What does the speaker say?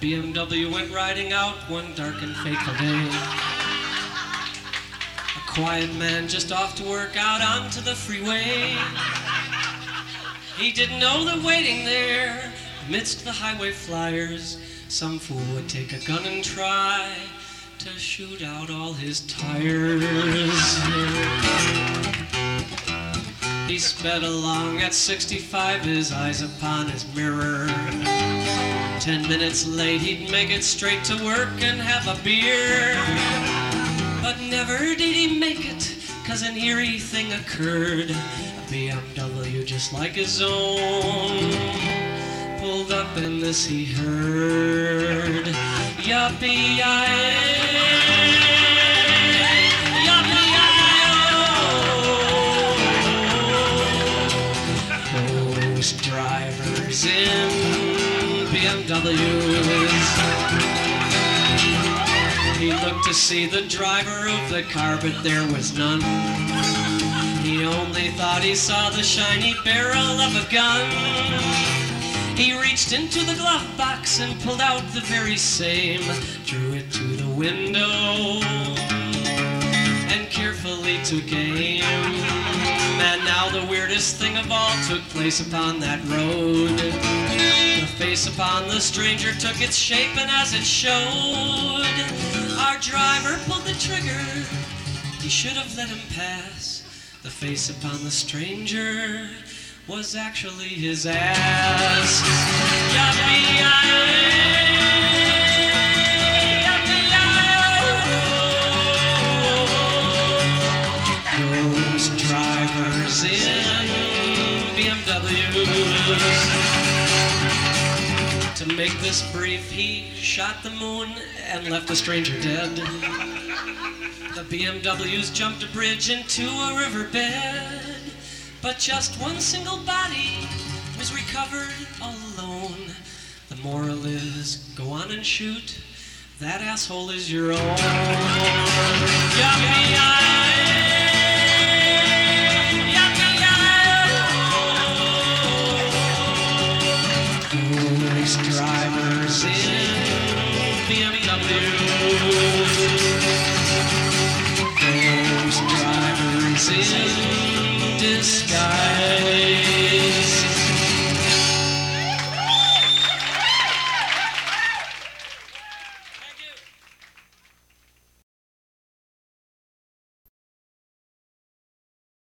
BMW went riding out one dark and fateful day. A quiet man just off to work out onto the freeway. He didn't know that waiting there, amidst the highway flyers, some fool would take a gun and try to shoot out all his tires. He sped along at 65, his eyes upon his mirror. Ten minutes late, he'd make it straight to work and have a beer. But never did he make it, cause an eerie thing occurred. A BMW just like his own pulled up and this he heard. Yuppie, Those drivers in BMWs. He looked to see the driver of the car, but there was none. He only thought he saw the shiny barrel of a gun. He reached into the glove box and pulled out the very same, drew it to the window, and carefully took aim. And now the weirdest thing of all took place upon that road. Face upon the stranger took its shape, and as it showed, our driver pulled the trigger. He should have let him pass. The face upon the stranger was actually his ass. Those drivers in BMWs. Make this brief, he shot the moon and left the stranger dead. The BMWs jumped a bridge into a riverbed. But just one single body was recovered alone. The moral is go on and shoot. That asshole is your own. Yuppie-yi. Those drivers in disguise.